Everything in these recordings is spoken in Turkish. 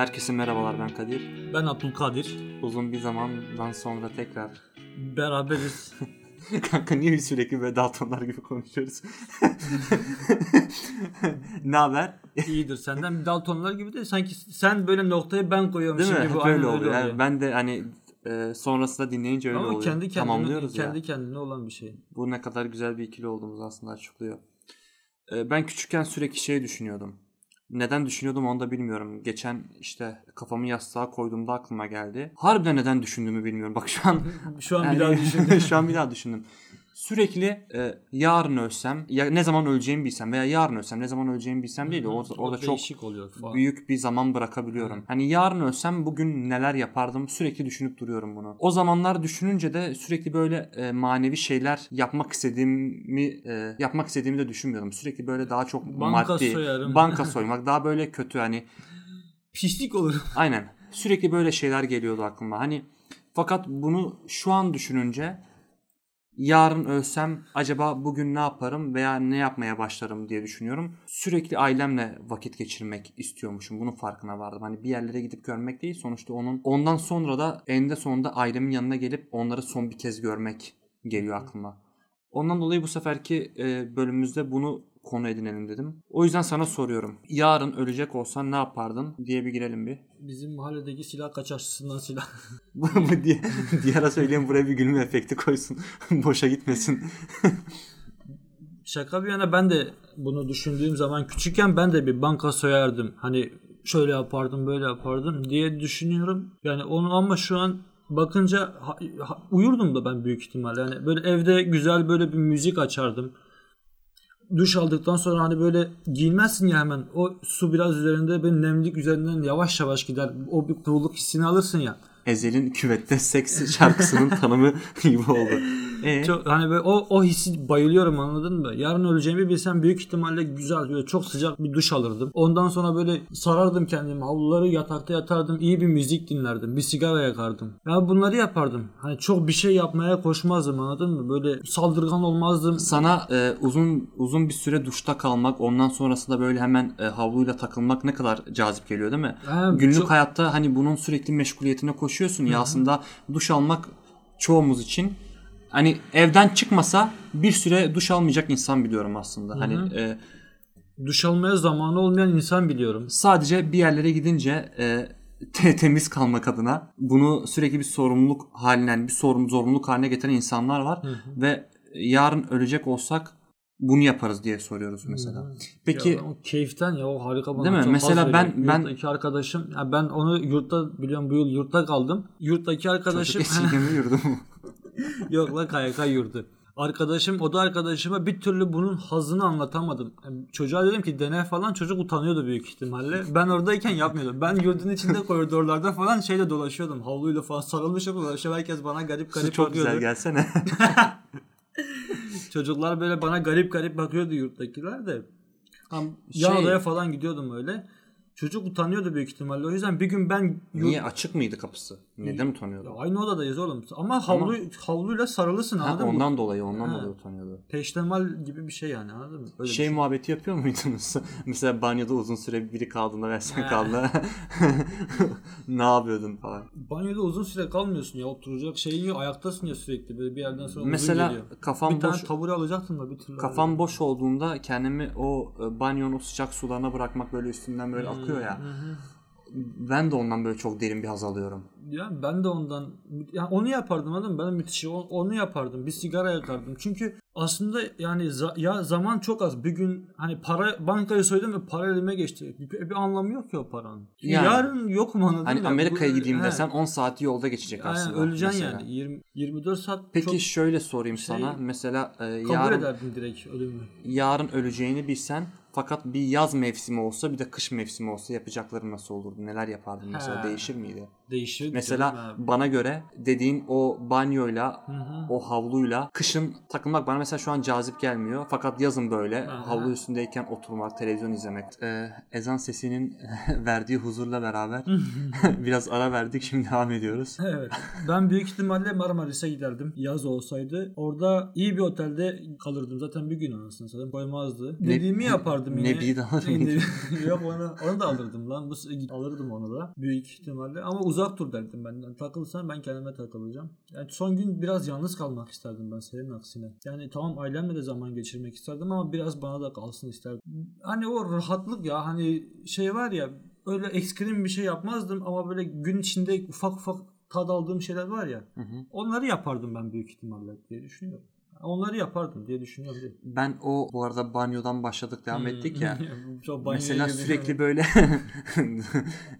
Herkese merhabalar ben Kadir. Ben Abdülkadir. Uzun bir zamandan sonra tekrar. Beraberiz. Kanka niye sürekli böyle Daltonlar gibi konuşuyoruz? ne haber? İyidir senden Daltonlar gibi de sanki sen böyle noktayı ben koyuyormuşum Değil mi? gibi. Hep aynen öyle öyle oluyor. Yani ben de hani e, sonrasında dinleyince öyle Ama oluyor. kendi kendine, Tamamlıyoruz kendi ya. kendine olan bir şey. Bu ne kadar güzel bir ikili olduğumuz aslında açıklıyor. E, ben küçükken sürekli şey düşünüyordum. Neden düşünüyordum onu da bilmiyorum. Geçen işte kafamı yastığa koyduğumda aklıma geldi. Harbiden neden düşündüğümü bilmiyorum. Bak şu an Şu an Yani- bir daha düşündüm. şu an bir daha düşündüm. Sürekli e, yarın ölsem, ya ne zaman öleceğimi bilsem veya yarın ölsem ne zaman öleceğimi bilsem değil de orada, orada çok oluyor falan. büyük bir zaman bırakabiliyorum. Hani yarın ölsem bugün neler yapardım sürekli düşünüp duruyorum bunu. O zamanlar düşününce de sürekli böyle e, manevi şeyler yapmak istediğimi e, yapmak istediğimi de düşünmüyordum. Sürekli böyle daha çok Banka maddi soyarım. banka soymak daha böyle kötü hani Pislik olur. Aynen. Sürekli böyle şeyler geliyordu aklıma. Hani fakat bunu şu an düşününce yarın ölsem acaba bugün ne yaparım veya ne yapmaya başlarım diye düşünüyorum. Sürekli ailemle vakit geçirmek istiyormuşum. Bunun farkına vardım. Hani bir yerlere gidip görmek değil sonuçta onun ondan sonra da eninde sonunda ailemin yanına gelip onları son bir kez görmek geliyor aklıma. Ondan dolayı bu seferki e, bölümümüzde bunu konu edinelim dedim. O yüzden sana soruyorum. Yarın ölecek olsan ne yapardın diye bir girelim bir. Bizim mahalledeki silah kaçakçısından silah. Diye Diyara söyleyeyim buraya bir gülme efekti koysun. Boşa gitmesin. Şaka bir yana ben de bunu düşündüğüm zaman küçükken ben de bir banka soyardım. Hani şöyle yapardım böyle yapardım diye düşünüyorum. Yani onu ama şu an bakınca ha- ha- uyurdum da ben büyük ihtimal. Yani böyle evde güzel böyle bir müzik açardım. Duş aldıktan sonra hani böyle giyinmezsin ya hemen. O su biraz üzerinde böyle nemlik üzerinden yavaş yavaş gider. O bir kuruluk hissini alırsın ya. Ezel'in küvette seks şarkısının tanımı gibi oldu. E, Çok, hani böyle o, o hissi bayılıyorum anladın mı? Yarın öleceğimi bilsem büyük ihtimalle güzel böyle çok sıcak bir duş alırdım. Ondan sonra böyle sarardım kendimi. Havluları yatakta yatardım. iyi bir müzik dinlerdim. Bir sigara yakardım. Ya bunları yapardım. Hani çok bir şey yapmaya koşmazdım anladın mı? Böyle saldırgan olmazdım. sana e, uzun uzun bir süre duşta kalmak, ondan sonrasında böyle hemen e, havluyla takılmak ne kadar cazip geliyor değil mi? Ha, Günlük çok- hayatta hani bunun sürekli meşguliyetine koşuyorsun ya aslında duş almak çoğumuz için hani evden çıkmasa bir süre duş almayacak insan biliyorum aslında. Hani e, Duş almaya zamanı olmayan insan biliyorum. sadece bir yerlere gidince e, te- temiz kalmak adına bunu sürekli bir sorumluluk haline, bir sorun zorunluluk haline getiren insanlar var ve yarın ölecek olsak bunu yaparız diye soruyoruz mesela. Peki Ya o keyiften ya o harika bana Değil mi? çok Mesela ben- veriyor. ben- yurttaki arkadaşım ya ben onu yurtta biliyorum bu yıl yurtta kaldım. Yurttaki arkadaşım esirgeme yurdu mu? Yok la KYK yurdu. Arkadaşım o da arkadaşıma bir türlü bunun hazını anlatamadım. Yani çocuğa dedim ki dene falan çocuk utanıyordu büyük ihtimalle. Ben oradayken yapmıyordum. Ben yurdun içinde koridorlarda falan şeyle dolaşıyordum. Havluyla falan sarılmışım dolaşıyordum. Herkes bana garip Su garip çok bakıyordu. güzel gelsene. Çocuklar böyle bana garip garip bakıyordu yurttakiler de. Tam Şey- odaya falan gidiyordum öyle. Çocuk utanıyordu büyük ihtimalle. O yüzden bir gün ben Niye açık mıydı kapısı? Neden Ya utanıyordu? aynı odadayız oğlum. Ama havlu havluyla sarılısın Ha, anladın mı? ondan dolayı, ondan Ha. dolayı utanıyordu. Peştemal gibi bir şey yani anladın mı? Öyle bir şey muhabbeti yapıyor muydunuz? Mesela banyoda uzun süre biri kaldığında ve sen kaldığında ne yapıyordun falan. Banyoda uzun süre kalmıyorsun ya oturacak şeyin yok ayaktasın ya sürekli böyle bir yerden sonra Mesela kafam bir tane boş tabure alacaktın da bir türlü. kafam boş olduğunda kendimi o e, banyonun sıcak sularına bırakmak böyle üstünden böyle akıyor ya. Ben de ondan böyle çok derin bir haz alıyorum. Ya ben de ondan ya onu yapardım anladın mı? Ben müthiş onu yapardım. Bir sigara yakardım. Çünkü aslında yani za- ya zaman çok az. Bir gün hani para bankayı soydum ve para elime geçti. Bir, bir anlamı yok ki o paranın. Yani. Yarın yok mu anladın Hani? Amerika'ya gideyim he. desen 10 saati yolda geçecek Aynen, aslında. öleceksin mesela. yani. 20, 24 saat Peki çok şöyle sorayım şey- sana. Mesela e, yarın ederdim direkt ölümü. yarın öleceğini bilsen fakat bir yaz mevsimi olsa bir de kış mevsimi olsa yapacakların nasıl olurdu? Neler yapardın mesela? He. Değişir miydi? Değişir. Mesela bana göre dediğin o banyoyla Hı hı. o havluyla kışın takılmak bana mesela şu an cazip gelmiyor. Fakat yazın böyle Aha. havlu üstündeyken oturmak, televizyon izlemek. Ee, ezan sesinin verdiği huzurla beraber biraz ara verdik. Şimdi devam ediyoruz. Evet. Ben büyük ihtimalle Marmaris'e giderdim. Yaz olsaydı. Orada iyi bir otelde kalırdım. Zaten bir gün anasını satayım koymazdı. Ne- Dediğimi yapardım yine. Nebi'yi de alır mıydın? Ne- Yok onu, onu da alırdım lan. Bu, alırdım onu da. Büyük ihtimalle. Ama uzak dur derdim ben. Takılırsan ben kendime takılacağım. Yani son gün biraz yalnız kalmak isterdim ben senin aksine. Yani tamam ailemle de zaman geçirmek isterdim ama biraz bana da kalsın isterdim. Hani o rahatlık ya hani şey var ya öyle ekstrem bir şey yapmazdım ama böyle gün içinde ufak ufak tad aldığım şeyler var ya Hı hı. onları yapardım ben büyük ihtimalle diye düşünüyorum. Onları yapardım diye düşünüyorum. Ben o bu arada banyodan başladık devam ettik ya. Mesela sürekli böyle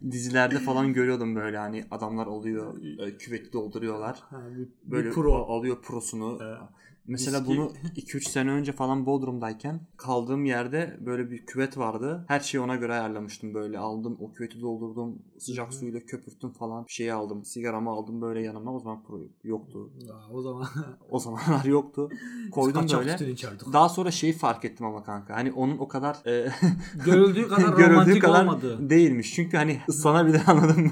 dizilerde falan görüyordum böyle hani adamlar oluyor e, küveti dolduruyorlar. Ha, bir, Böyle bir pro. alıyor prosunu. Evet. Mesela Viski- bunu 2-3 sene önce falan Bodrum'dayken kaldığım yerde böyle bir küvet vardı. Her şeyi ona göre ayarlamıştım böyle. Aldım o küveti doldurdum. Sıcak suyla köpürttüm falan. Bir şeyi aldım. Sigaramı aldım böyle yanıma. O zaman pro yoktu. Ya, o zaman O zamanlar yoktu. Koydum böyle. Daha sonra şeyi fark ettim ama kanka. Hani onun o kadar e, Görüldüğü kadar görüldüğü romantik kadar olmadı. değilmiş. Çünkü hani ıslanabilir anladın mı?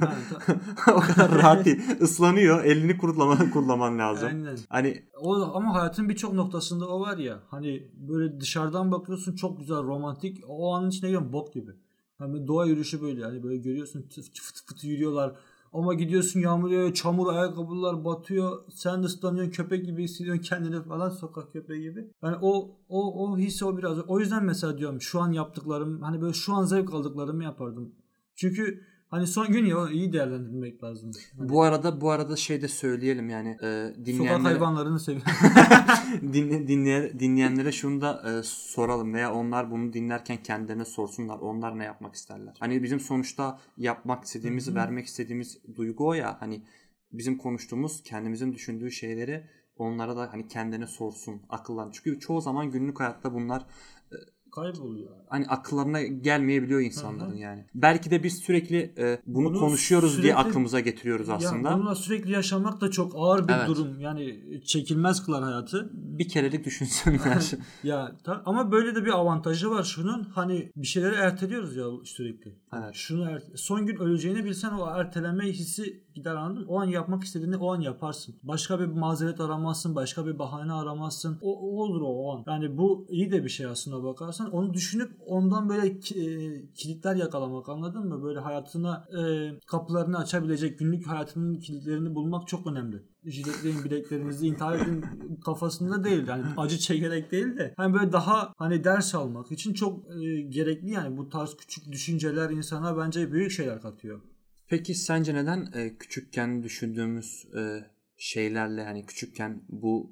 O kadar rahat değil. Islanıyor. Elini kurutlaman, kurulaman lazım. Aynen. Hani O ama hayatın birçok noktasında o var ya. Hani böyle dışarıdan bakıyorsun çok güzel romantik. O anın içine gidiyorsun bok gibi. Hani doğa yürüyüşü böyle hani böyle görüyorsun fıtı fıtı yürüyorlar. Ama gidiyorsun yağmur yağıyor, çamur ayakkabılar batıyor. Sen ıslanıyorsun, köpek gibi hissediyorsun kendini falan sokak köpeği gibi. Yani o o o his o biraz. O yüzden mesela diyorum şu an yaptıklarım hani böyle şu an zevk aldıklarımı yapardım. Çünkü hani son gün ya iyi değerlendirmek lazım. Hani bu arada bu arada şey de söyleyelim yani e, sokak dinleyenlere hayvanlarını seviyorum. dinle, dinleyen, dinleyenlere şunu da e, soralım veya onlar bunu dinlerken kendilerine sorsunlar. Onlar ne yapmak isterler? Hani bizim sonuçta yapmak istediğimiz, vermek istediğimiz duygu o ya. Hani bizim konuştuğumuz, kendimizin düşündüğü şeyleri onlara da hani kendine sorsun, akıllan. Çünkü çoğu zaman günlük hayatta bunlar Kayboluyor. hani akıllarına gelmeyebiliyor insanların Hı hı. yani. Belki de biz sürekli e, bunu, Bunu konuşuyoruz diye sürekli- aklımıza getiriyoruz aslında. Ya bununla sürekli yaşamak da çok ağır bir Evet. durum. Yani çekilmez kılar hayatı. Bir kerelik düşünsünler. Ya ta- ama böyle de bir avantajı var şunun. Hani bir şeyleri erteliyoruz ya sürekli. Evet. Şunu er- son gün öleceğini bilsen o erteleme hissi gider anladın mı? O an yapmak istediğini o an yaparsın. Başka bir mazeret aramazsın, başka bir bahane aramazsın. O, o olur o, o an. Yani bu iyi de bir şey aslında bakarsan. Onu düşünüp ondan böyle ki- e, kilitler yakalamak anladın mı? Böyle hayatına e, kapılarını açabilecek günlük hayatının kilitlerini bulmak çok önemli. Jiletleyin bileklerinizi intihar edin kafasında değil. Yani acı çekerek değil de. Hani böyle daha hani ders almak için çok e, gerekli yani bu tarz küçük düşünceler insana bence büyük şeyler katıyor. Peki sence neden e, küçükken düşündüğümüz e, şeylerle hani küçükken bu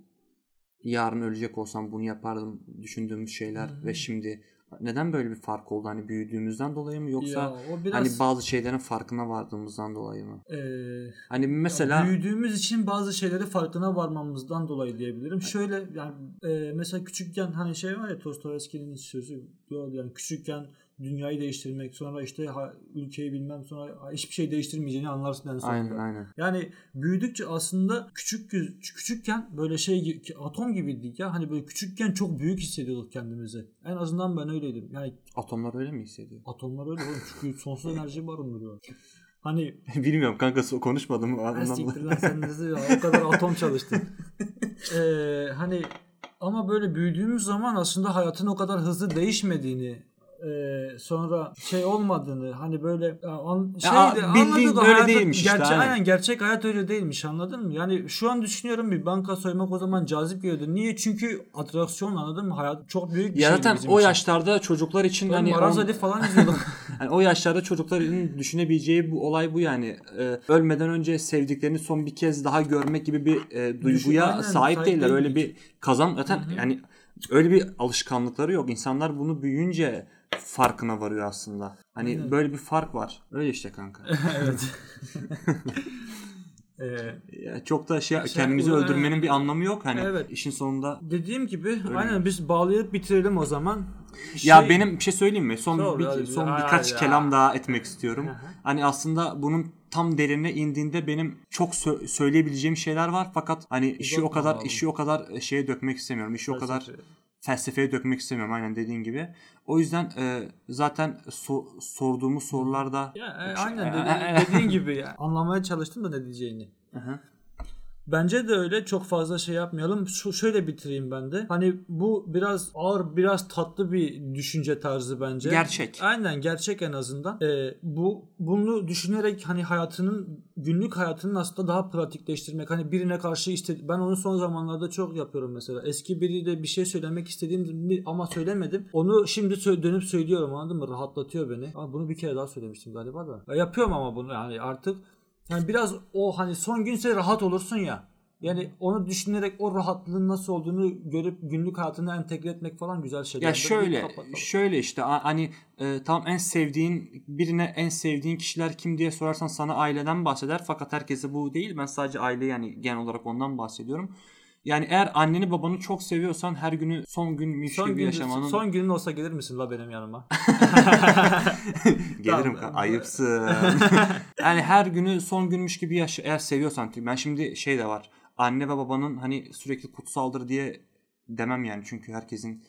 yarın ölecek olsam bunu yapardım düşündüğümüz şeyler ve şimdi neden böyle bir fark oldu? Hani büyüdüğümüzden dolayı mı yoksa Ya biraz hani bazı şeylerin farkına vardığımızdan dolayı mı? e, Hani mesela büyüdüğümüz için bazı şeyleri farkına varmamızdan dolayı diyebilirim. Şöyle yani e, mesela küçükken hani şey var ya Dostoyevski'nin hiç sözü diyor yani küçükken dünyayı değiştirmek sonra işte ha- ülkeyi bilmem sonra ha- hiçbir şey değiştirmeyeceğini anlarsın en sonunda. aynen aynen. Yani büyüdükçe aslında küçük küçükken böyle şey atom gibiydik ya hani böyle küçükken çok büyük hissediyorduk kendimizi. En azından ben öyleydim. Yani Atomlar öyle mi hissediyor? atomlar öyle oğlum çünkü sonsuz enerji barındırıyor. Hani Bilmiyorum kanka konuşmadım. Siktir lan sen? O kadar atom çalıştın. Ee, hani ama böyle büyüdüğümüz zaman aslında hayatın o kadar hızlı değişmediğini e, sonra şey olmadığını hani böyle an, şeydi, Ya, bildiğin anladık o öyle hayatın- değilmiş işte, gerçek, aynen. aynen gerçek hayat öyle değilmiş anladın mı? Yani şu an düşünüyorum bir banka soymak o zaman cazip geliyordu. Niye? Çünkü atraksiyon anladın mı? Hayat çok büyük bir ya zaten o için. yaşlarda çocuklar için Ben hani Maraz on- Ali falan izliyordum. Yani o yaşlarda çocukların düşünebileceği bu olay bu yani. Ee, ölmeden önce sevdiklerini son bir kez daha görmek gibi bir e, duyguya aynen, sahip sahip değiller. Öyle bir kazan zaten yani öyle bir alışkanlıkları yok. İnsanlar bunu büyüyünce farkına varıyor aslında. Hani Aynen. böyle bir fark var. Öyle işte kanka. evet. Ee, Ya çok da şey Şey, kendimizi o- öldürmenin bir anlamı yok. Hani Evet. işin sonunda Dediğim gibi aynen biz bağlayıp bitirelim o zaman. Ya Şey- benim bir şey söyleyeyim mi? Son Sor, bir, hadi. son Ay, birkaç ay, kelam daha etmek istiyorum. Hani aslında bunun tam derine indiğinde benim çok sö- söyleyebileceğim şeyler var fakat hani işi o Uzatma kadar abi. işi o kadar şeye dökmek istemiyorum. İşi o kadar. Felsefeye dökmek istemiyorum aynen dediğin gibi. O yüzden e, zaten so- sorduğumuz sorularda Ya, e, aynen e, dedi- dediğin gibi ya. Anlamaya çalıştım da ne diyeceğini. Hı hı. Bence de öyle çok fazla şey yapmayalım. Şu şöyle bitireyim ben de. Hani bu biraz ağır, biraz tatlı bir düşünce tarzı bence. Gerçek. Aynen gerçek en azından. Ee, bu bunu düşünerek hani hayatının günlük hayatının aslında daha pratikleştirmek. Hani birine karşı işte ben onu son zamanlarda çok yapıyorum mesela. Eski biriyle bir şey söylemek istediğim ama söylemedim. Onu şimdi dönüp söylüyorum anladın mı? Rahatlatıyor beni. Ama bunu bir kere daha söylemiştim galiba da. Ya yapıyorum ama bunu yani artık yani biraz o hani son günse rahat olursun ya. Yani onu düşünerek o rahatlığın nasıl olduğunu görüp günlük hayatına entegre etmek falan güzel şeyler. Ya şöyle şöyle işte hani e, tam en sevdiğin birine en sevdiğin kişiler kim diye sorarsan sana aileden bahseder fakat herkese bu değil. Ben sadece aile yani genel olarak ondan bahsediyorum. Yani eğer anneni babanı çok seviyorsan her günü son günmüş son gibi gün, yaşamanın son günün olsa gelir misin la benim yanıma? gelirim Tamam. ka- ayıpsın. yani her günü son günmüş gibi yaşa eğer seviyorsan ben şimdi şey de var. Anne ve babanın hani sürekli kutsaldır diye demem yani çünkü herkesin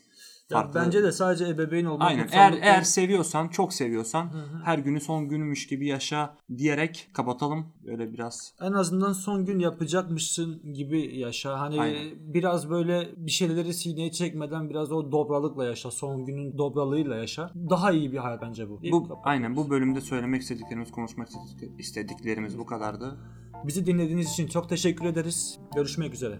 Ya farklı. bence de sadece ebeveyn olmak Aynen. Eğer değil. eğer seviyorsan, çok seviyorsan her günü son günmüş gibi yaşa diyerek kapatalım. Böyle biraz en azından son gün yapacakmışsın gibi yaşa. Hani Aynen. biraz böyle bir şeyleri sineye çekmeden biraz o dobralıkla yaşa. Son günün dobralığıyla yaşa. Daha iyi bir hayat bence bu. bu aynen bu bölümde söylemek istediklerimiz, konuşmak istedik- istediklerimiz bu kadardı. Bizi dinlediğiniz için çok teşekkür ederiz. Görüşmek üzere.